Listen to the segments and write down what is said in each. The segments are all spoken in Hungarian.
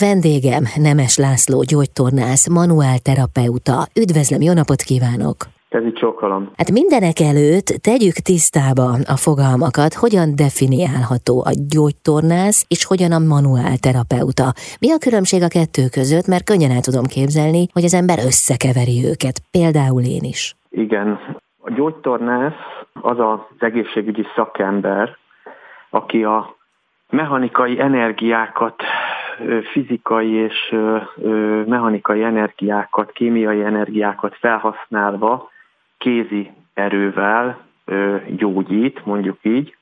Vendégem Nemes László gyógytornász, manuálterapeuta. Üdvözlöm, jó napot kívánok! Kezi csókolom. Hát mindenek előtt tegyük tisztába a fogalmakat, hogyan definiálható a gyógytornász és hogyan a manuálterapeuta. Mi a különbség a kettő között, mert könnyen el tudom képzelni, hogy az ember összekeveri őket, például én is. Igen, a gyógytornász az az egészségügyi szakember, aki a mechanikai energiákat fizikai és mechanikai energiákat, kémiai energiákat felhasználva kézi erővel gyógyít, mondjuk így,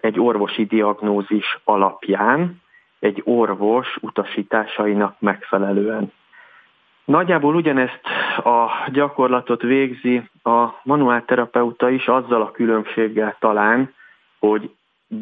egy orvosi diagnózis alapján, egy orvos utasításainak megfelelően. Nagyjából ugyanezt a gyakorlatot végzi a manuálterapeuta is azzal a különbséggel talán, hogy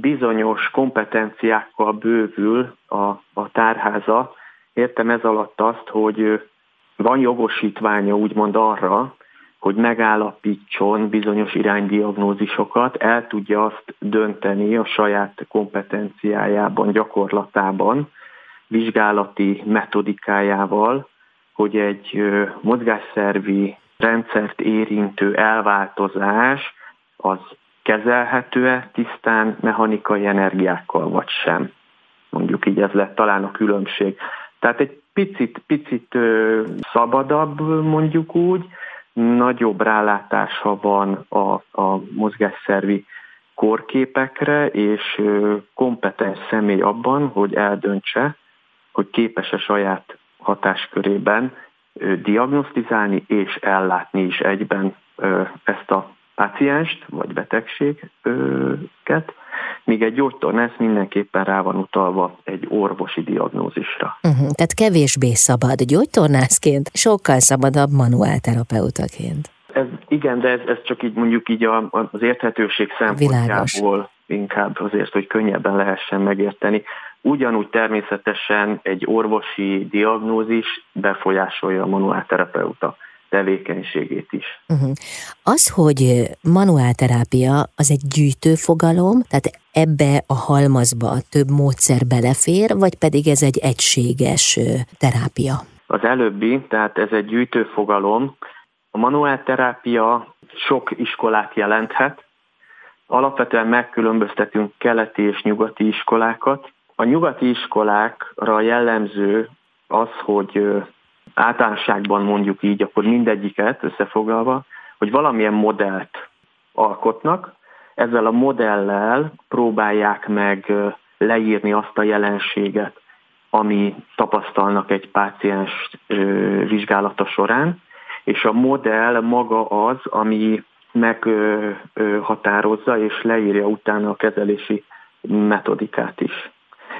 bizonyos kompetenciákkal bővül a, a tárháza. Értem ez alatt azt, hogy van jogosítványa úgymond arra, hogy megállapítson bizonyos iránydiagnózisokat, el tudja azt dönteni a saját kompetenciájában, gyakorlatában, vizsgálati metodikájával, hogy egy mozgásszervi rendszert érintő elváltozás az kezelhető-e tisztán mechanikai energiákkal, vagy sem. Mondjuk így ez lett talán a különbség. Tehát egy picit, picit szabadabb, mondjuk úgy, nagyobb rálátása van a, a mozgásszervi korképekre, és kompetens személy abban, hogy eldöntse, hogy képes-e saját hatáskörében diagnosztizálni és ellátni is egyben ezt a pácienst vagy betegséget, míg egy gyógytornász mindenképpen rá van utalva egy orvosi diagnózisra. Uh-huh, tehát kevésbé szabad gyógytornászként, sokkal szabadabb manuálterapeutaként. Ez, igen, de ez, ez csak így mondjuk így a, az érthetőség szempontjából inkább azért, hogy könnyebben lehessen megérteni. Ugyanúgy természetesen egy orvosi diagnózis befolyásolja a manuálterapeuta tevékenységét is. Uh-huh. Az, hogy manuálterápia az egy gyűjtő fogalom, tehát ebbe a halmazba több módszer belefér, vagy pedig ez egy egységes terápia? Az előbbi, tehát ez egy gyűjtő fogalom. A manuálterápia sok iskolát jelenthet. Alapvetően megkülönböztetünk keleti és nyugati iskolákat. A nyugati iskolákra jellemző az, hogy általánosságban mondjuk így, akkor mindegyiket összefoglalva, hogy valamilyen modellt alkotnak, ezzel a modellel próbálják meg leírni azt a jelenséget, ami tapasztalnak egy páciens vizsgálata során, és a modell maga az, ami meghatározza és leírja utána a kezelési metodikát is.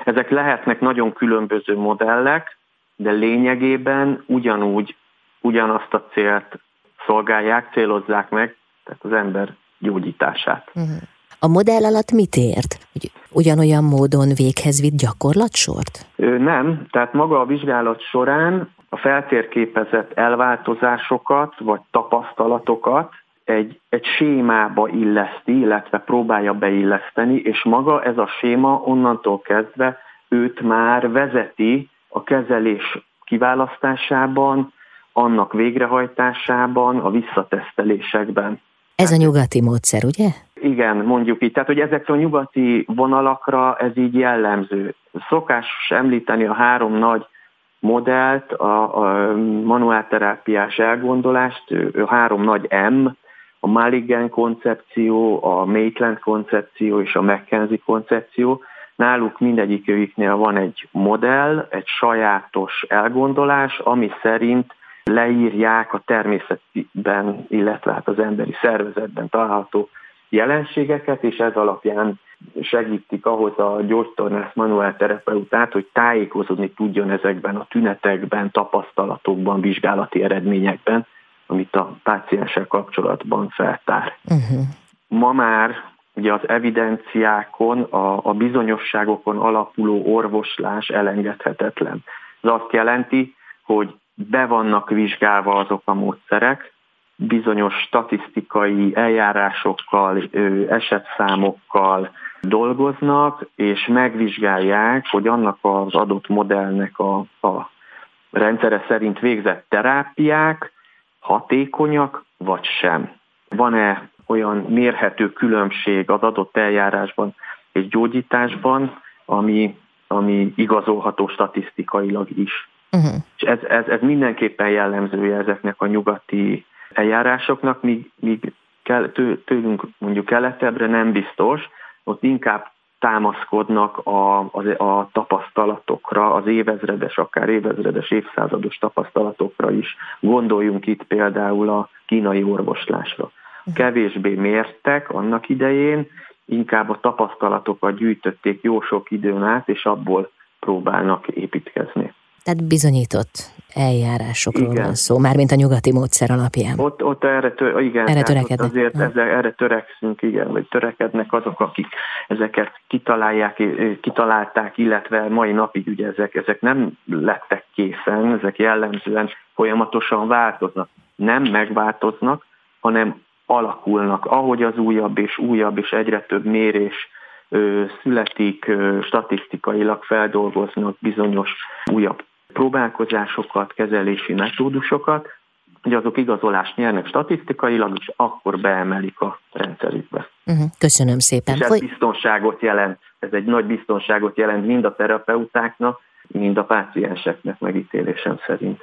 Ezek lehetnek nagyon különböző modellek, de lényegében ugyanúgy, ugyanazt a célt szolgálják, célozzák meg, tehát az ember gyógyítását. Uh-huh. A modell alatt mit ért? Hogy ugyanolyan módon véghez vitt gyakorlatsort? Ö, nem, tehát maga a vizsgálat során a feltérképezett elváltozásokat vagy tapasztalatokat egy, egy sémába illeszti, illetve próbálja beilleszteni, és maga ez a séma onnantól kezdve őt már vezeti a kezelés kiválasztásában, annak végrehajtásában, a visszatesztelésekben. Ez a nyugati módszer, ugye? Igen, mondjuk így. Tehát, hogy ezekre a nyugati vonalakra ez így jellemző. Szokás említeni a három nagy modellt, a, a manuálterápiás elgondolást, a három nagy M, a Maligen koncepció, a Maitland koncepció és a McKenzie koncepció. Náluk mindegyikőiknél van egy modell, egy sajátos elgondolás, ami szerint leírják a természetben, illetve hát az emberi szervezetben található jelenségeket, és ez alapján segítik ahhoz a gyógytornász manuál terapeutát, hogy tájékozódni tudjon ezekben a tünetekben, tapasztalatokban, vizsgálati eredményekben, amit a pácienssel kapcsolatban feltár. Uh-huh. Ma már ugye az evidenciákon, a, a bizonyosságokon alapuló orvoslás elengedhetetlen. Ez azt jelenti, hogy be vannak vizsgálva azok a módszerek, bizonyos statisztikai eljárásokkal, esetszámokkal, dolgoznak, és megvizsgálják, hogy annak az adott modellnek a, a rendszere szerint végzett terápiák hatékonyak, vagy sem. Van-e olyan mérhető különbség az adott eljárásban és gyógyításban, ami, ami igazolható statisztikailag is. Uh-huh. És ez, ez, ez mindenképpen jellemzője ezeknek a nyugati eljárásoknak, míg, míg kell, tőlünk mondjuk keletebbre nem biztos, ott inkább támaszkodnak a, a, a tapasztalatokra, az évezredes, akár évezredes, évszázados tapasztalatokra is. Gondoljunk itt például a kínai orvoslásra. Kevésbé mértek annak idején, inkább a tapasztalatokat gyűjtötték jó sok időn át, és abból próbálnak építkezni. Tehát bizonyított eljárásokról igen. van szó, mármint a nyugati módszer alapján. Ott, ott erre, tö, igen, erre törekednek. Azért ezzel, erre törekszünk, igen, vagy törekednek azok, akik ezeket kitalálják, kitalálták, illetve mai napig ugye ezek, ezek nem lettek készen, ezek jellemzően folyamatosan változnak. Nem megváltoznak, hanem alakulnak, ahogy az újabb és újabb és egyre több mérés születik, statisztikailag feldolgoznak bizonyos újabb próbálkozásokat, kezelési metódusokat, hogy azok igazolást nyernek statisztikailag, és akkor beemelik a rendszerükbe. Uh-huh. Köszönöm szépen. És ez biztonságot jelent, ez egy nagy biztonságot jelent mind a terapeutáknak, mind a pácienseknek megítélésem szerint.